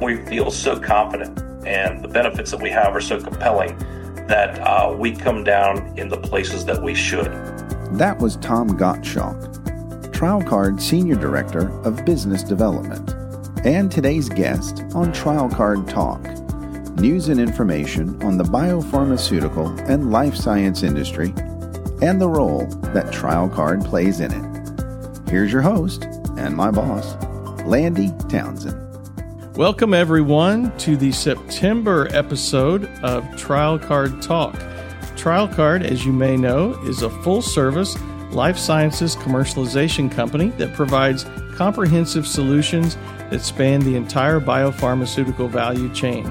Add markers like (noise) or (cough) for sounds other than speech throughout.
we feel so confident and the benefits that we have are so compelling that uh, we come down in the places that we should. That was Tom Gottschalk, Trial Card Senior Director of Business Development, and today's guest on Trial Card Talk news and information on the biopharmaceutical and life science industry and the role that Trial Card plays in it. Here's your host and my boss, Landy Townsend. Welcome, everyone, to the September episode of Trial Card Talk. Trial Card, as you may know, is a full service life sciences commercialization company that provides comprehensive solutions that span the entire biopharmaceutical value chain.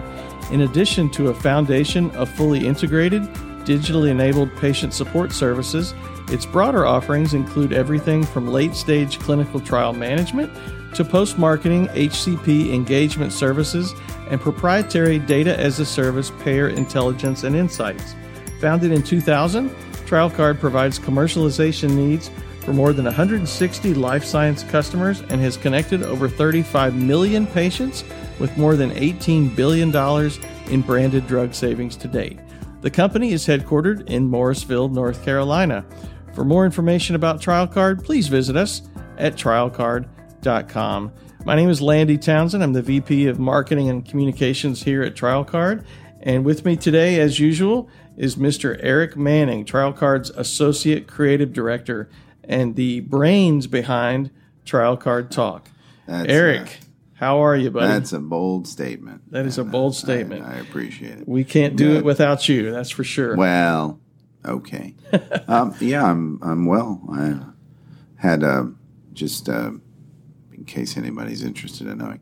In addition to a foundation of fully integrated, digitally enabled patient support services, its broader offerings include everything from late stage clinical trial management to post marketing HCP engagement services and proprietary data as a service payer intelligence and insights. Founded in 2000, TrialCard provides commercialization needs for more than 160 life science customers and has connected over 35 million patients with more than $18 billion in branded drug savings to date. The company is headquartered in Morrisville, North Carolina. For more information about TrialCard, please visit us at trialcard.com. My name is Landy Townsend. I'm the VP of Marketing and Communications here at TrialCard. And with me today, as usual, is Mr. Eric Manning, TrialCard's Associate Creative Director and the brains behind TrialCard Talk. That's, Eric, uh, how are you, buddy? That's a bold statement. That is a bold statement. I, I appreciate it. We can't do Good. it without you. That's for sure. Well, okay. (laughs) um, yeah, I'm I'm well. I had uh, just uh, in case anybody's interested in knowing,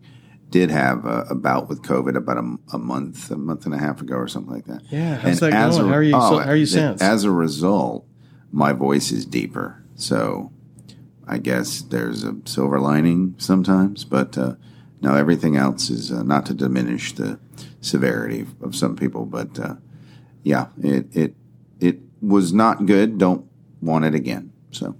did have a, a bout with COVID about a, a, month, a month and a half ago, or something like that. Yeah, how's and that going? A, how are you? Oh, how are you since? As a result, my voice is deeper. So, I guess there's a silver lining sometimes, but. Uh, now, everything else is uh, not to diminish the severity of some people, but uh, yeah, it it it was not good. Don't want it again. So,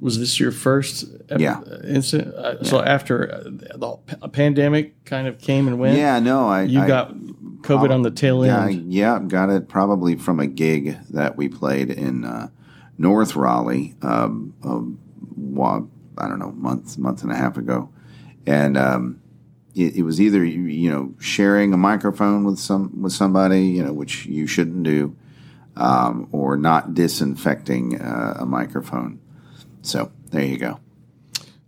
was this your first yeah. incident? Uh, yeah. So after uh, the pandemic kind of came and went, yeah, no, I you I, got COVID on the tail end. Yeah, yeah, got it probably from a gig that we played in uh, North Raleigh. Um, um, I don't know, month month and a half ago, and um, it, it, was either you know sharing a microphone with some with somebody you know which you shouldn't do, um, or not disinfecting uh, a microphone. So there you go.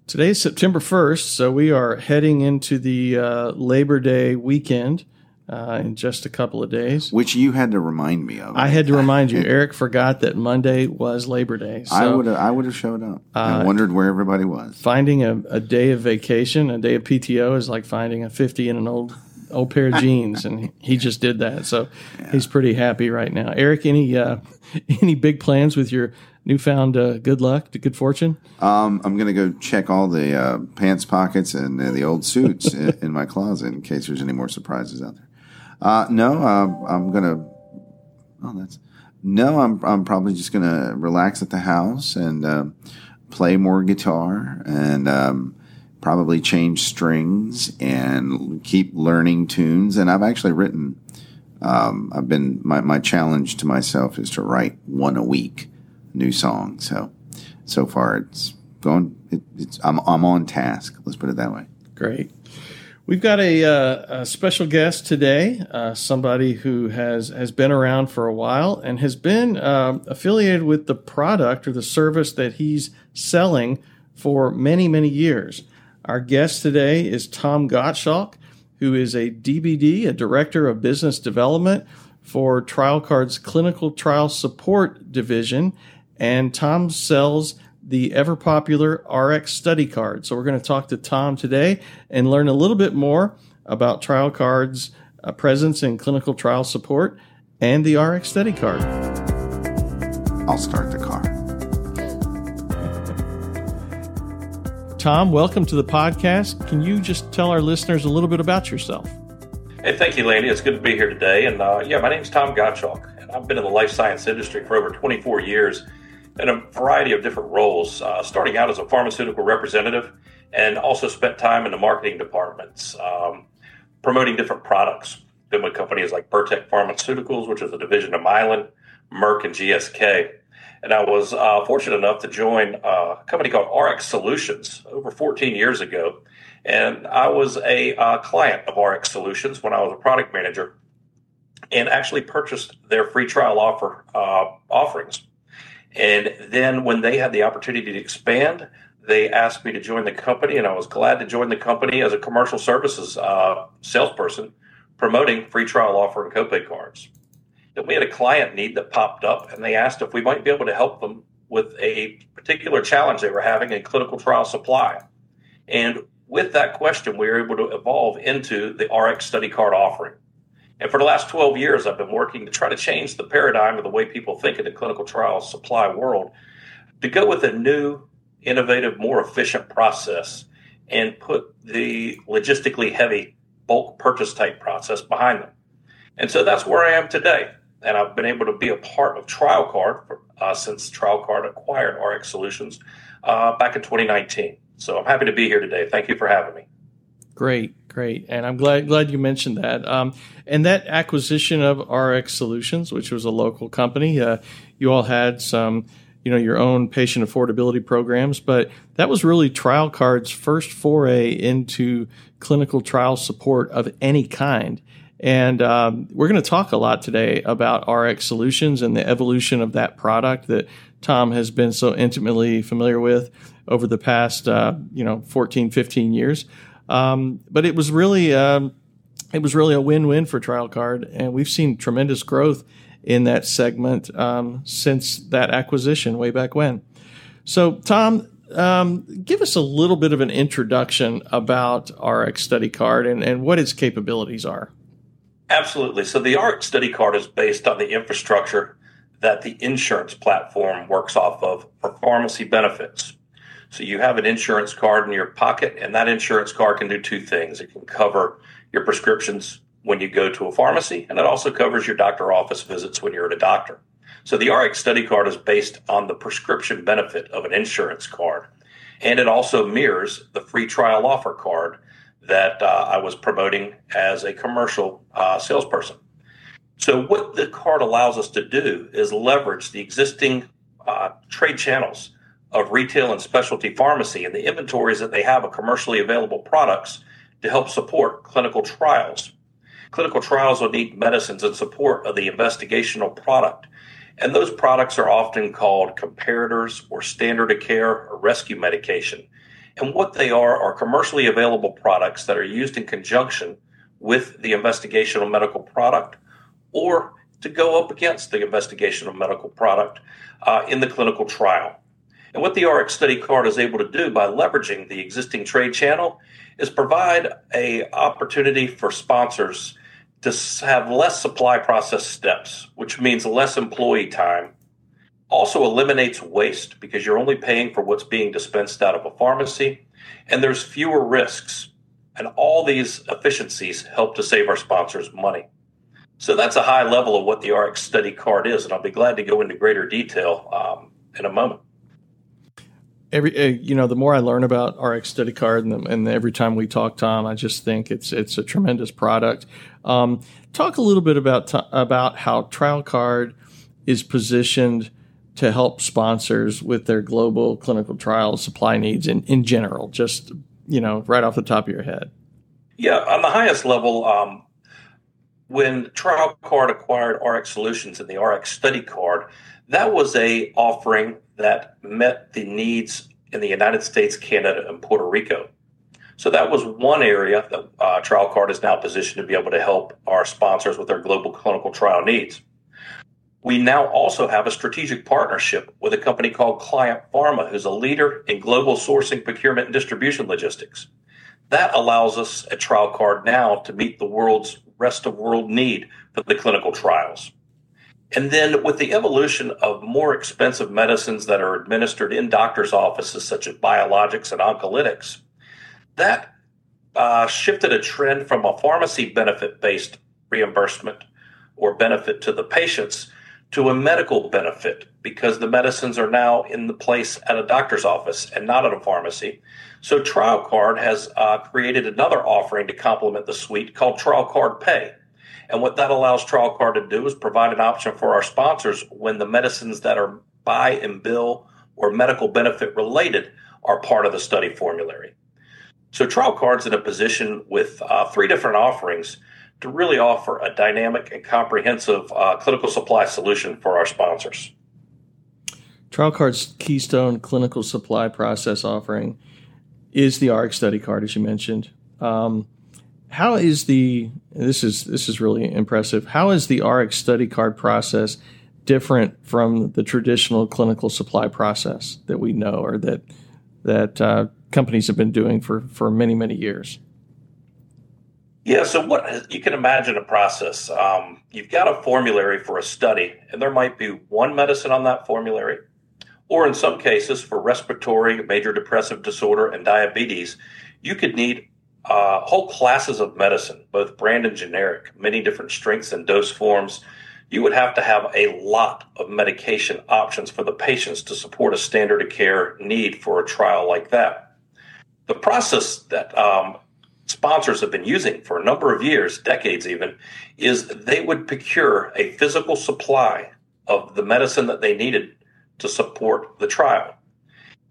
Today is September first, so we are heading into the uh, Labor Day weekend uh, in just a couple of days. Which you had to remind me of. I had to remind you. (laughs) Eric forgot that Monday was Labor Day. So, I would have I would have showed up. I uh, wondered where everybody was. Finding a, a, day of vacation, a day of PTO, is like finding a fifty in an old old pair of (laughs) jeans, and he just did that. So yeah. he's pretty happy right now. Eric, any uh, (laughs) any big plans with your newfound uh, good luck, to good fortune? Um, I'm going to go check all the uh, pants pockets and uh, the old suits (laughs) in, in, my closet in case there's any more surprises out there. Uh, no, uh, I'm gonna. Oh, that's no. I'm I'm probably just gonna relax at the house and uh, play more guitar and um, probably change strings and keep learning tunes. And I've actually written. Um, I've been my my challenge to myself is to write one a week, new song. So so far it's going. It, it's I'm I'm on task. Let's put it that way. Great. We've got a, uh, a special guest today, uh, somebody who has, has been around for a while and has been uh, affiliated with the product or the service that he's selling for many, many years. Our guest today is Tom Gottschalk, who is a DBD, a Director of Business Development for TrialCard's Clinical Trial Support Division. And Tom sells the ever popular RX study card. So we're going to talk to Tom today and learn a little bit more about Trial Card's uh, presence in clinical trial support and the RX study card. I'll start the car. Tom, welcome to the podcast. Can you just tell our listeners a little bit about yourself? Hey, thank you, Landy. It's good to be here today. And uh, yeah, my name is Tom Gottschalk, and I've been in the life science industry for over 24 years in a variety of different roles, uh, starting out as a pharmaceutical representative and also spent time in the marketing departments. Um, promoting different products. Been with companies like Bertek Pharmaceuticals, which is a division of Mylan, Merck, and GSK. And I was uh, fortunate enough to join a company called RX Solutions over 14 years ago. And I was a uh, client of RX Solutions when I was a product manager and actually purchased their free trial offer uh, offerings. And then when they had the opportunity to expand, they asked me to join the company, and I was glad to join the company as a commercial services uh, salesperson promoting free trial offer and copay cards. Then we had a client need that popped up, and they asked if we might be able to help them with a particular challenge they were having in clinical trial supply. And with that question, we were able to evolve into the RX study card offering. And for the last 12 years, I've been working to try to change the paradigm of the way people think in the clinical trial supply world to go with a new, innovative, more efficient process and put the logistically heavy bulk purchase type process behind them. And so that's where I am today. And I've been able to be a part of TrialCard uh, since TrialCard acquired RX Solutions uh, back in 2019. So I'm happy to be here today. Thank you for having me. Great, great, and I'm glad glad you mentioned that. Um, and that acquisition of RX Solutions, which was a local company, uh, you all had some, you know, your own patient affordability programs, but that was really TrialCard's first foray into clinical trial support of any kind. And um, we're going to talk a lot today about RX Solutions and the evolution of that product that Tom has been so intimately familiar with over the past, uh, you know, 14, 15 years. Um, but it was really, um, it was really a win-win for TrialCard, and we've seen tremendous growth in that segment um, since that acquisition way back when. So, Tom, um, give us a little bit of an introduction about RX Study Card and, and what its capabilities are. Absolutely. So the RX Study Card is based on the infrastructure that the insurance platform works off of for pharmacy benefits. So you have an insurance card in your pocket, and that insurance card can do two things. It can cover your prescriptions when you go to a pharmacy, and it also covers your doctor office visits when you're at a doctor. So the RX Study Card is based on the prescription benefit of an insurance card, and it also mirrors the free trial offer card that uh, I was promoting as a commercial uh, salesperson. So, what the card allows us to do is leverage the existing uh, trade channels of retail and specialty pharmacy and the inventories that they have of commercially available products to help support clinical trials. Clinical trials will need medicines in support of the investigational product. And those products are often called comparators or standard of care or rescue medication. And what they are are commercially available products that are used in conjunction with the investigational medical product or to go up against the investigational medical product uh, in the clinical trial. And what the RX study card is able to do by leveraging the existing trade channel is provide a opportunity for sponsors to have less supply process steps, which means less employee time. Also eliminates waste because you're only paying for what's being dispensed out of a pharmacy, and there's fewer risks. And all these efficiencies help to save our sponsors money. So that's a high level of what the RX study card is, and I'll be glad to go into greater detail um, in a moment every uh, you know the more I learn about RX Study Card and, the, and every time we talk, Tom, I just think it's it's a tremendous product. Um, talk a little bit about about how Trial Card is positioned to help sponsors with their global clinical trial supply needs in, in general. Just you know, right off the top of your head. Yeah, on the highest level, um, when Trial Card acquired RX Solutions and the RX Study Card, that was a offering that met the needs in the United States, Canada, and Puerto Rico. So that was one area that uh, Trial Card is now positioned to be able to help our sponsors with their global clinical trial needs. We now also have a strategic partnership with a company called Client Pharma, who's a leader in global sourcing, procurement, and distribution logistics. That allows us at Trial Card now to meet the world's rest of world need for the clinical trials. And then with the evolution of more expensive medicines that are administered in doctors' offices, such as biologics and oncolytics, that uh, shifted a trend from a pharmacy benefit based reimbursement or benefit to the patients to a medical benefit because the medicines are now in the place at a doctor's office and not at a pharmacy. So Trial Card has uh, created another offering to complement the suite called Trial Card Pay. And what that allows Trial Card to do is provide an option for our sponsors when the medicines that are buy and bill or medical benefit related are part of the study formulary. So Trial Card's in a position with uh, three different offerings to really offer a dynamic and comprehensive uh, clinical supply solution for our sponsors. TrialCard's Keystone clinical supply process offering is the RX study card, as you mentioned. Um, how is the this is this is really impressive. How is the RX study card process different from the traditional clinical supply process that we know or that that uh, companies have been doing for for many many years? Yeah, so what you can imagine a process. Um, you've got a formulary for a study, and there might be one medicine on that formulary, or in some cases for respiratory, major depressive disorder, and diabetes, you could need uh, whole classes of medicine, both brand and generic, many different strengths and dose forms. You would have to have a lot of medication options for the patients to support a standard of care need for a trial like that. The process that um, sponsors have been using for a number of years, decades even, is they would procure a physical supply of the medicine that they needed to support the trial.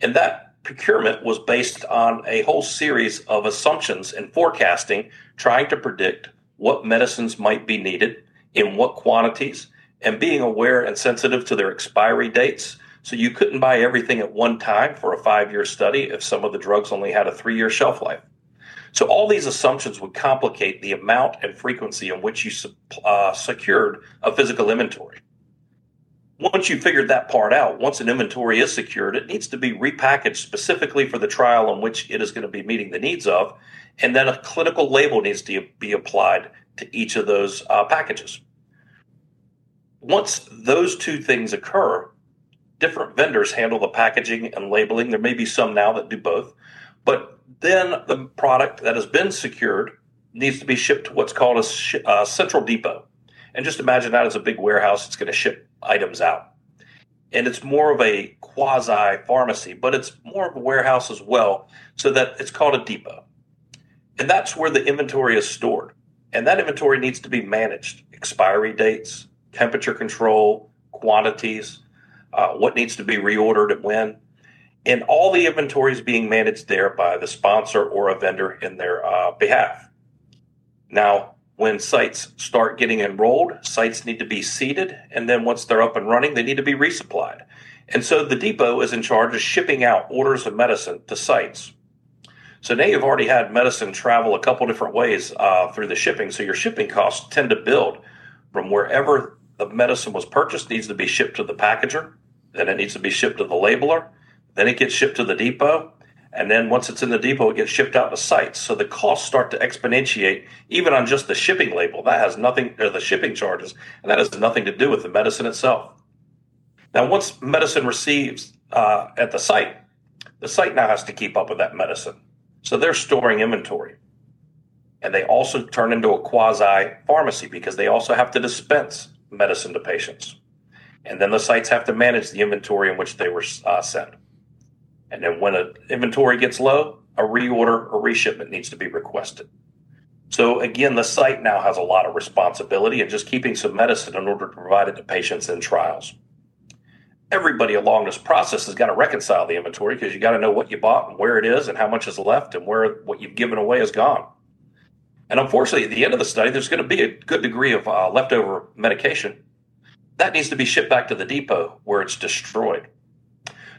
And that procurement was based on a whole series of assumptions and forecasting, trying to predict what medicines might be needed in what quantities, and being aware and sensitive to their expiry dates. So you couldn't buy everything at one time for a five year study if some of the drugs only had a three year shelf life. So all these assumptions would complicate the amount and frequency in which you uh, secured a physical inventory once you figured that part out, once an inventory is secured, it needs to be repackaged specifically for the trial in which it is going to be meeting the needs of. And then a clinical label needs to be applied to each of those uh, packages. Once those two things occur, different vendors handle the packaging and labeling. There may be some now that do both. But then the product that has been secured needs to be shipped to what's called a uh, central depot. And just imagine that as a big warehouse. It's going to ship items out. And it's more of a quasi pharmacy, but it's more of a warehouse as well, so that it's called a depot. And that's where the inventory is stored. And that inventory needs to be managed expiry dates, temperature control, quantities, uh, what needs to be reordered and when. And all the inventory is being managed there by the sponsor or a vendor in their uh, behalf. Now, when sites start getting enrolled, sites need to be seeded, and then once they're up and running, they need to be resupplied. And so the depot is in charge of shipping out orders of medicine to sites. So now you've already had medicine travel a couple different ways uh, through the shipping. So your shipping costs tend to build from wherever the medicine was purchased needs to be shipped to the packager, then it needs to be shipped to the labeler, then it gets shipped to the depot, and then once it's in the depot, it gets shipped out to sites. So the costs start to exponentiate even on just the shipping label. That has nothing, or the shipping charges, and that has nothing to do with the medicine itself. Now, once medicine receives uh, at the site, the site now has to keep up with that medicine. So they're storing inventory. And they also turn into a quasi pharmacy because they also have to dispense medicine to patients. And then the sites have to manage the inventory in which they were uh, sent. And then when an inventory gets low, a reorder or reshipment needs to be requested. So again, the site now has a lot of responsibility in just keeping some medicine in order to provide it to patients in trials. Everybody along this process has got to reconcile the inventory because you got to know what you bought and where it is and how much is left and where what you've given away is gone. And unfortunately, at the end of the study, there's going to be a good degree of uh, leftover medication. That needs to be shipped back to the depot where it's destroyed.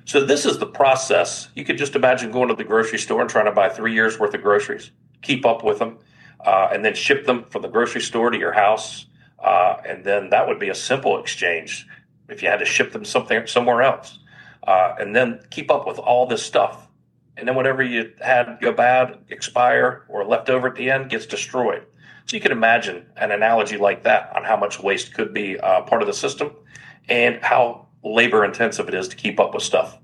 So this is the process. You could just imagine going to the grocery store and trying to buy three years worth of groceries, keep up with them, uh, and then ship them from the grocery store to your house. Uh, and then that would be a simple exchange if you had to ship them something somewhere else. Uh, and then keep up with all this stuff. And then whatever you had go bad, expire, or left over at the end gets destroyed. So you can imagine an analogy like that on how much waste could be uh, part of the system and how labor intensive it is to keep up with stuff.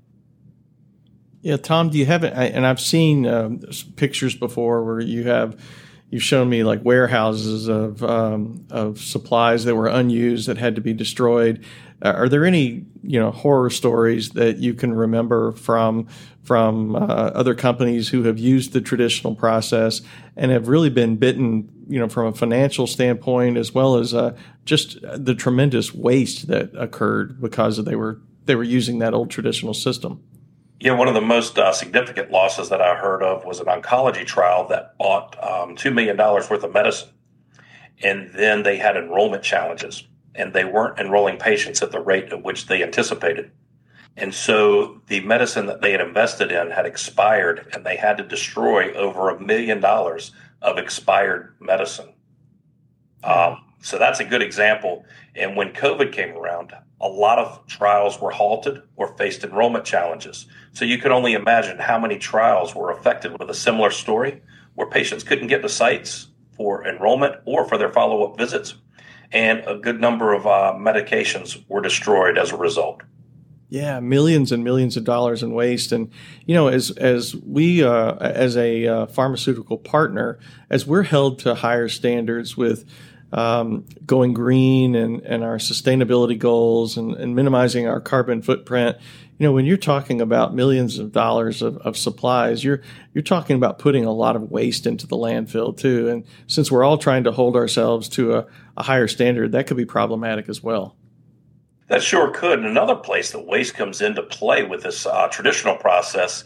Yeah, Tom, do you have it? And I've seen um, pictures before where you have you've shown me like warehouses of um, of supplies that were unused that had to be destroyed. Uh, are there any you know horror stories that you can remember from from uh, other companies who have used the traditional process and have really been bitten, you know, from a financial standpoint as well as uh, just the tremendous waste that occurred because they were they were using that old traditional system. Yeah, one of the most uh, significant losses that I heard of was an oncology trial that bought um, $2 million worth of medicine. And then they had enrollment challenges, and they weren't enrolling patients at the rate at which they anticipated. And so the medicine that they had invested in had expired, and they had to destroy over a million dollars of expired medicine. Um, so that's a good example. And when COVID came around, a lot of trials were halted or faced enrollment challenges. So you can only imagine how many trials were affected with a similar story where patients couldn't get to sites for enrollment or for their follow up visits. And a good number of uh, medications were destroyed as a result. Yeah, millions and millions of dollars in waste, and you know, as as we uh, as a uh, pharmaceutical partner, as we're held to higher standards with um, going green and, and our sustainability goals and, and, minimizing our carbon footprint. You know, when you're talking about millions of dollars of, of, supplies, you're you're talking about putting a lot of waste into the landfill too. And since we're all trying to hold ourselves to a, a higher standard, that could be problematic as well. That sure could. And another place that waste comes into play with this uh, traditional process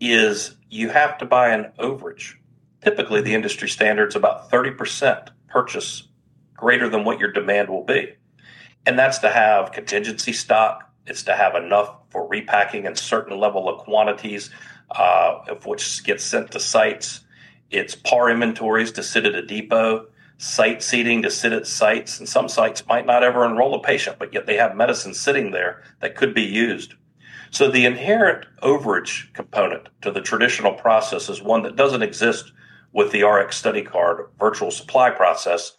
is you have to buy an overage. Typically, the industry standard's about 30% purchase greater than what your demand will be. And that's to have contingency stock. It's to have enough for repacking in certain level of quantities, uh, of which gets sent to sites. It's par inventories to sit at a depot, site seeding to sit at sites. And some sites might not ever enroll a patient, but yet they have medicine sitting there that could be used. So the inherent overage component to the traditional process is one that doesn't exist with the RX study card virtual supply process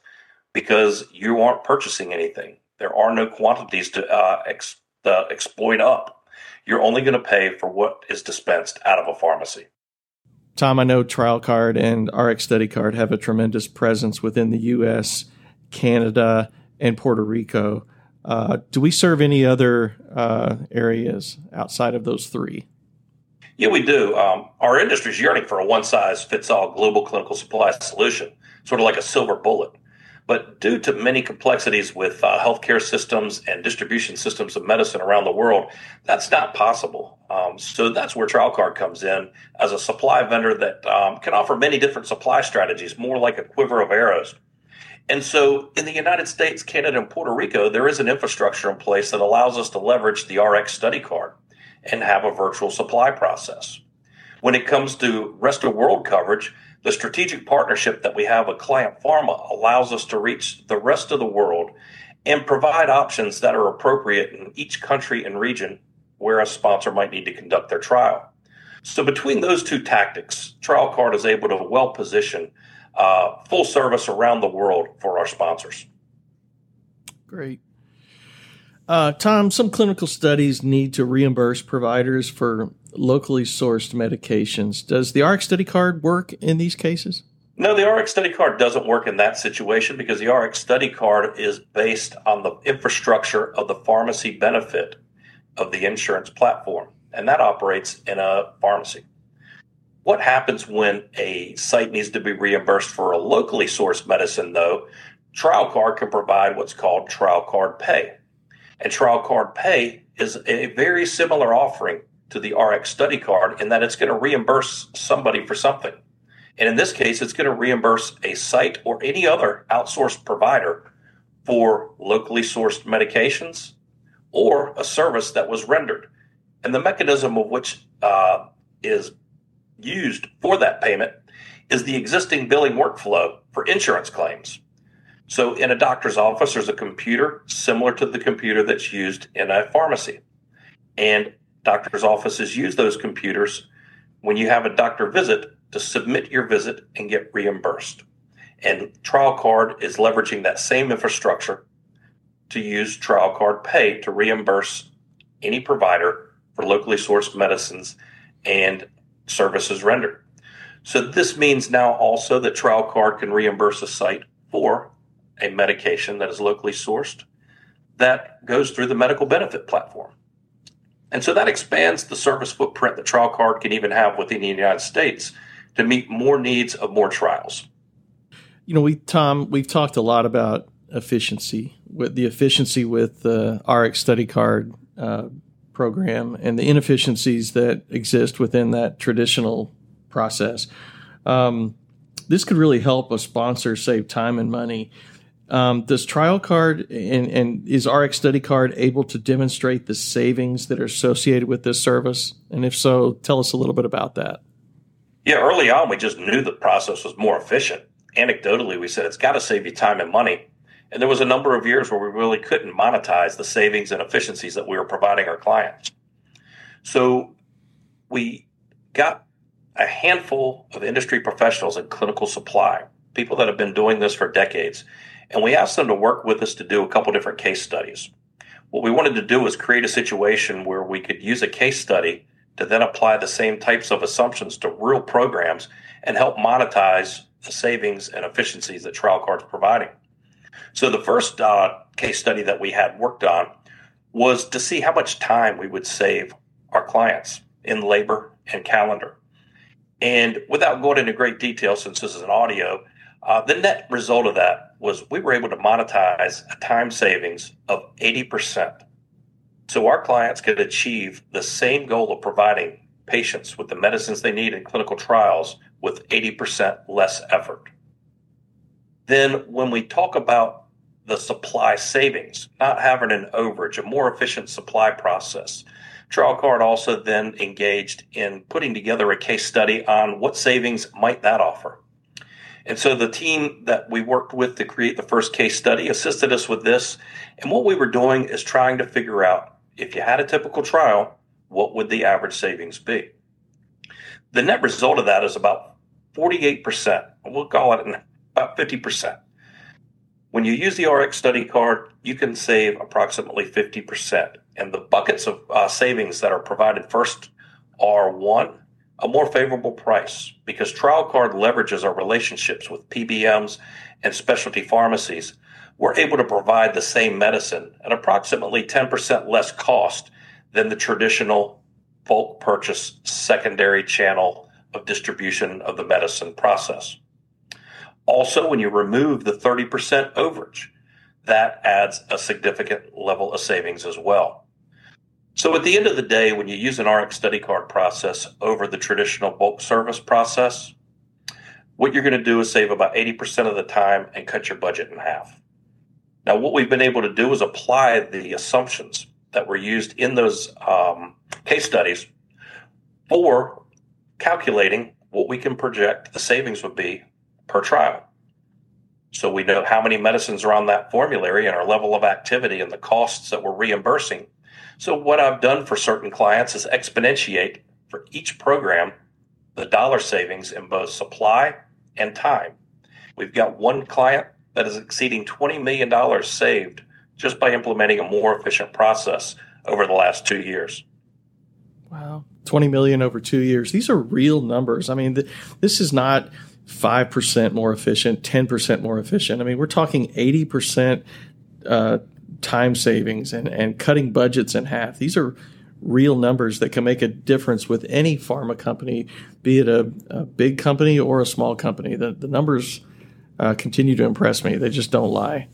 because you aren't purchasing anything. There are no quantities to uh, ex, uh, exploit up. You're only going to pay for what is dispensed out of a pharmacy. Tom, I know Trial Card and RX Study Card have a tremendous presence within the U.S., Canada, and Puerto Rico. Uh, do we serve any other uh, areas outside of those three? Yeah, we do. Um, our industry is yearning for a one size fits all global clinical supply solution, sort of like a silver bullet. But due to many complexities with uh, healthcare systems and distribution systems of medicine around the world, that's not possible. Um, so that's where TrialCard comes in as a supply vendor that um, can offer many different supply strategies, more like a quiver of arrows. And so in the United States, Canada, and Puerto Rico, there is an infrastructure in place that allows us to leverage the RX study card and have a virtual supply process. When it comes to rest of world coverage, the strategic partnership that we have with Client Pharma allows us to reach the rest of the world and provide options that are appropriate in each country and region where a sponsor might need to conduct their trial. So, between those two tactics, Trial Card is able to well position uh, full service around the world for our sponsors. Great. Uh, Tom, some clinical studies need to reimburse providers for locally sourced medications. Does the RX study card work in these cases? No, the RX study card doesn't work in that situation because the RX study card is based on the infrastructure of the pharmacy benefit of the insurance platform, and that operates in a pharmacy. What happens when a site needs to be reimbursed for a locally sourced medicine, though? Trial Card can provide what's called Trial Card Pay. And Trial Card Pay is a very similar offering to the RX study card in that it's going to reimburse somebody for something. And in this case, it's going to reimburse a site or any other outsourced provider for locally sourced medications or a service that was rendered. And the mechanism of which uh, is used for that payment is the existing billing workflow for insurance claims. So in a doctor's office, there's a computer similar to the computer that's used in a pharmacy. And doctor's offices use those computers when you have a doctor visit to submit your visit and get reimbursed. And Trial Card is leveraging that same infrastructure to use Trial Card Pay to reimburse any provider for locally sourced medicines and services rendered. So this means now also that Trial Card can reimburse a site for a medication that is locally sourced, that goes through the medical benefit platform. And so that expands the service footprint that TrialCard can even have within the United States to meet more needs of more trials. You know, we Tom, we've talked a lot about efficiency with the efficiency with the RX Study Card uh, program and the inefficiencies that exist within that traditional process. Um, this could really help a sponsor save time and money. Um, does trial card and, and is RX Study Card able to demonstrate the savings that are associated with this service? And if so, tell us a little bit about that. Yeah, early on, we just knew the process was more efficient. Anecdotally, we said it's got to save you time and money. And there was a number of years where we really couldn't monetize the savings and efficiencies that we were providing our clients. So we got a handful of industry professionals in clinical supply, people that have been doing this for decades, and we asked them to work with us to do a couple different case studies. What we wanted to do was create a situation where we could use a case study to then apply the same types of assumptions to real programs and help monetize the savings and efficiencies that trial TrialCard's providing. So the first uh, case study that we had worked on was to see how much time we would save our clients in labor and calendar. And without going into great detail, since this is an audio, uh, the net result of that was we were able to monetize a time savings of 80%. So our clients could achieve the same goal of providing patients with the medicines they need in clinical trials with 80% less effort. Then, when we talk about the supply savings, not having an overage, a more efficient supply process, TrialCard also then engaged in putting together a case study on what savings might that offer. And so the team that we worked with to create the first case study assisted us with this. And what we were doing is trying to figure out if you had a typical trial, what would the average savings be? The net result of that is about 48%. We'll call it about 50%. When you use the RX study card, you can save approximately 50%. And the buckets of uh, savings that are provided first are one, a more favorable price because Trial Card leverages our relationships with PBMs and specialty pharmacies. We're able to provide the same medicine at approximately 10% less cost than the traditional bulk purchase secondary channel of distribution of the medicine process. Also, when you remove the 30% overage, that adds a significant level of savings as well. So at the end of the day, when you use an RX study card process over the traditional bulk service process, what you're going to do is save about 80% of the time and cut your budget in half. Now, what we've been able to do is apply the assumptions that were used in those um, case studies for calculating what we can project the savings would be per trial. So we know how many medicines are on that formulary and our level of activity and the costs that we're reimbursing so what I've done for certain clients is exponentiate for each program the dollar savings in both supply and time. We've got one client that is exceeding $20 million saved just by implementing a more efficient process over the last two years. Wow. 20 million over two years. These are real numbers. I mean, th- this is not 5% more efficient, 10% more efficient. I mean, we're talking 80% uh, time savings and, and cutting budgets in half. These are real numbers that can make a difference with any pharma company, be it a, a big company or a small company. The, the numbers uh, continue to impress me. They just don't lie.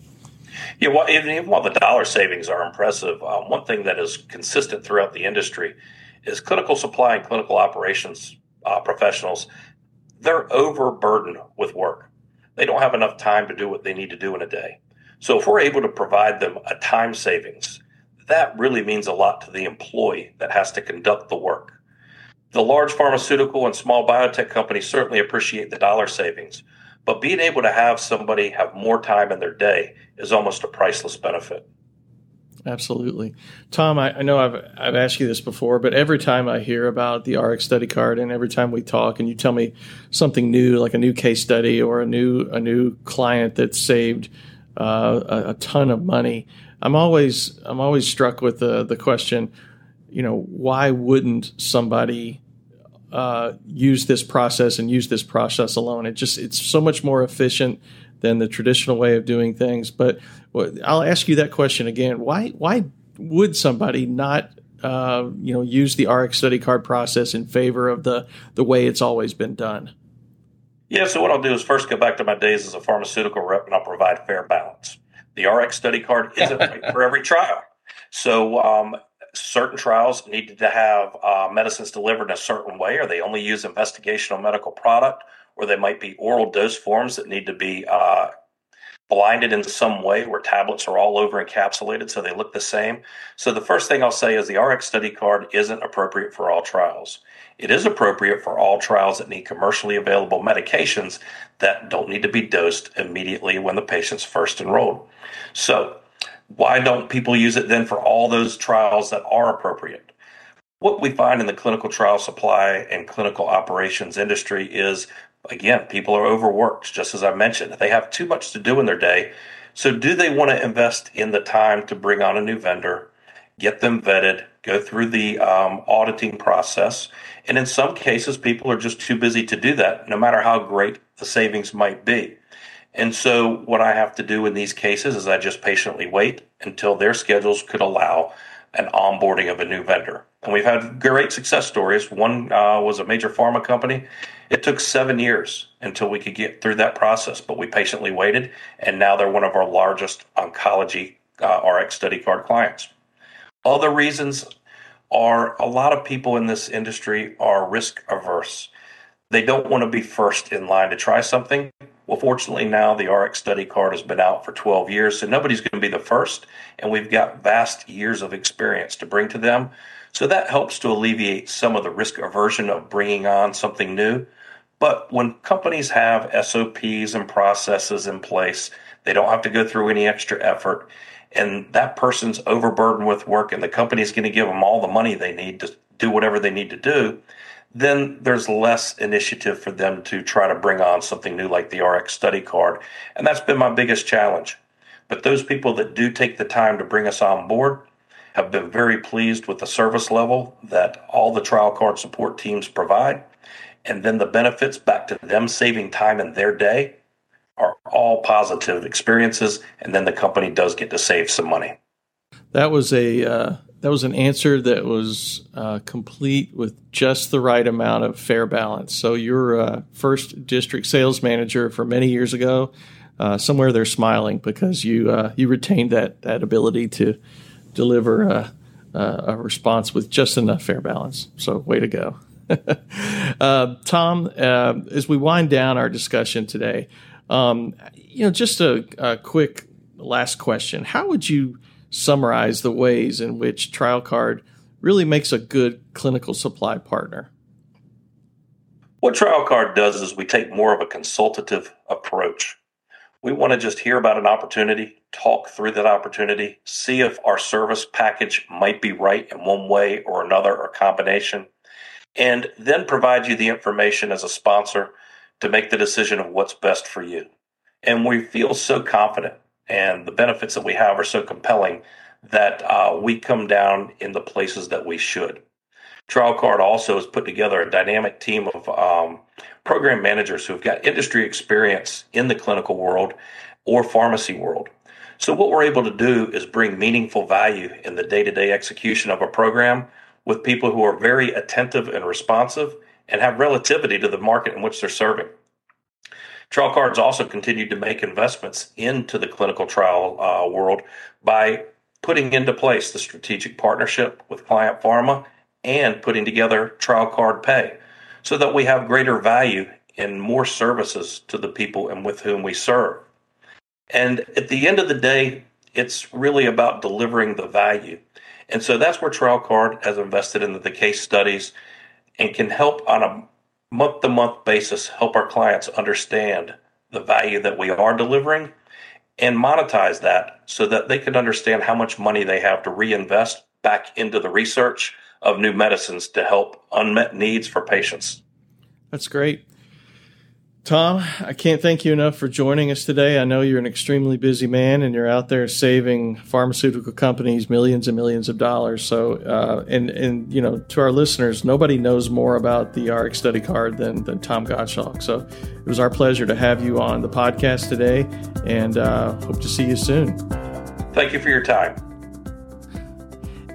Yeah, well, even, while the dollar savings are impressive, um, one thing that is consistent throughout the industry is clinical supply and clinical operations uh, professionals. They're overburdened with work. They don't have enough time to do what they need to do in a day. So if we're able to provide them a time savings, that really means a lot to the employee that has to conduct the work. The large pharmaceutical and small biotech companies certainly appreciate the dollar savings, but being able to have somebody have more time in their day is almost a priceless benefit. Absolutely. Tom, I, I, know I've, I've asked you this before, but every time I hear about the RX study card and every time we talk and you tell me something new, like a new case study or a new, a new client that saved uh, a, ton of money. I'm always I'm always struck with the the question, you know, why wouldn't somebody uh, use this process and use this process alone? It just it's so much more efficient than the traditional way of doing things. But I'll ask you that question again. Why why would somebody not uh, you know use the RX study card process in favor of the the way it's always been done? Yeah, so what I'll do is first go back to my days as a pharmaceutical rep and I'll provide fair balance. The RX study card isn't right (laughs) for every trial. So um, certain trials needed to have uh, medicines delivered in a certain way, or they only use investigational medical product, or they might be oral dose forms that need to be uh, blinded in some way where tablets are all over encapsulated so they look the same. So the first thing I'll say is the RX study card isn't appropriate for all trials. It is appropriate for all trials that need commercially available medications that don't need to be dosed immediately when the patient's first enrolled. So why don't people use it then for all those trials that are appropriate? What we find in the clinical trial supply and clinical operations industry is, again, people are overworked, just as I mentioned. They have too much to do in their day. So, do they want to invest in the time to bring on a new vendor, get them vetted, go through the um, auditing process? And in some cases, people are just too busy to do that, no matter how great the savings might be. And so, what I have to do in these cases is I just patiently wait until their schedules could allow an onboarding of a new vendor. And we've had great success stories. One uh, was a major pharma company. It took seven years until we could get through that process, but we patiently waited, and now they're one of our largest oncology uh, RX study card clients. Other reasons are a lot of people in this industry are risk averse. They don't want to be first in line to try something. Well, fortunately, now the RX study card has been out for 12 years, so nobody's going to be the first, and we've got vast years of experience to bring to them. So that helps to alleviate some of the risk aversion of bringing on something new. But when companies have SOPs and processes in place, they don't have to go through any extra effort, and that person's overburdened with work, and the company's going to give them all the money they need to do whatever they need to do then there's less initiative for them to try to bring on something new like the RX study card. And that's been my biggest challenge. But those people that do take the time to bring us on board have been very pleased with the service level that all the trial card support teams provide. And then the benefits back to them saving time in their day are all positive experiences. And then the company does get to save some money. That was a uh, that was an answer that was uh, complete with just the right amount of fair balance. So your uh, first district sales manager for many years ago, uh, somewhere they're smiling because you uh, you retained that that ability to deliver a, a, response with just enough fair balance. So way to go, (laughs) uh, Tom. Uh, as we wind down our discussion today, um, you know, just a, a quick last question: How would you summarize the ways in which TrialCard really makes a good clinical supply partner? What TrialCard does is we take more of a consultative approach. We want to just hear about an opportunity, talk through that opportunity, see if our service package might be right in one way or another or combination, and then provide you the information as a sponsor to make the decision of what's best for you. And we feel so confident and the benefits that we have are so compelling that uh, we come down in the places that we should. TrialCard also has put together a dynamic team of um, program managers who've got industry experience in the clinical world or pharmacy world. So, what we're able to do is bring meaningful value in the day to day execution of a program with people who are very attentive and responsive and have relativity to the market in which they're serving. Trial Cards also continued to make investments into the clinical trial uh, world by putting into place the strategic partnership with Client Pharma and putting together Trial Card Pay so that we have greater value and more services to the people and with whom we serve. And at the end of the day, it's really about delivering the value. And so that's where Trial Card has invested in the case studies and can help on a month to month basis help our clients understand the value that we are delivering and monetize that so that they can understand how much money they have to reinvest back into the research of new medicines to help unmet needs for patients. That's great. Tom, I can't thank you enough for joining us today. I know you're an extremely busy man and you're out there saving pharmaceutical companies millions and millions of dollars. So, uh, and, and, you know, to our listeners, nobody knows more about the RX study card than, than Tom Gottschalk. So it was our pleasure to have you on the podcast today and uh, hope to see you soon. Thank you for your time.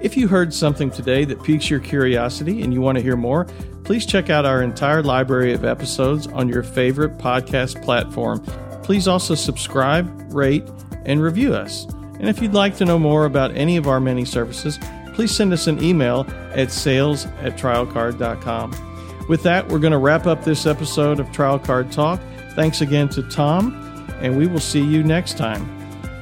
If you heard something today that piques your curiosity and you want to hear more, please check out our entire library of episodes on your favorite podcast platform. Please also subscribe, rate, and review us. And if you'd like to know more about any of our many services, please send us an email at sales at trialcard.com. With that, we're going to wrap up this episode of Trial Card Talk. Thanks again to Tom, and we will see you next time.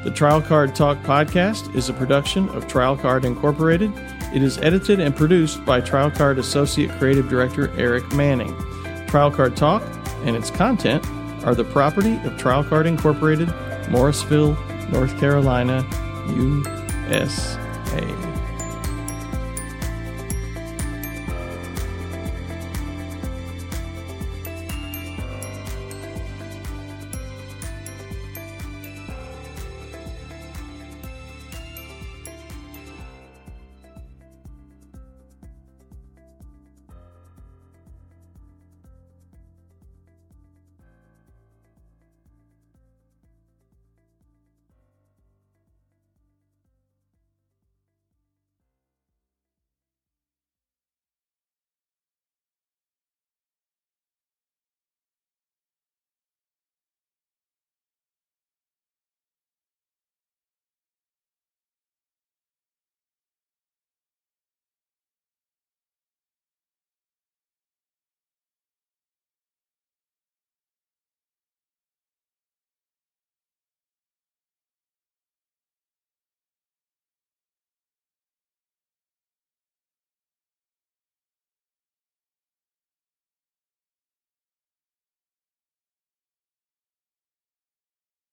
The Trial Card Talk podcast is a production of Trial Card Incorporated. It is edited and produced by TrialCard Associate Creative Director Eric Manning. TrialCard Talk and its content are the property of TrialCard Incorporated, Morrisville, North Carolina, USA.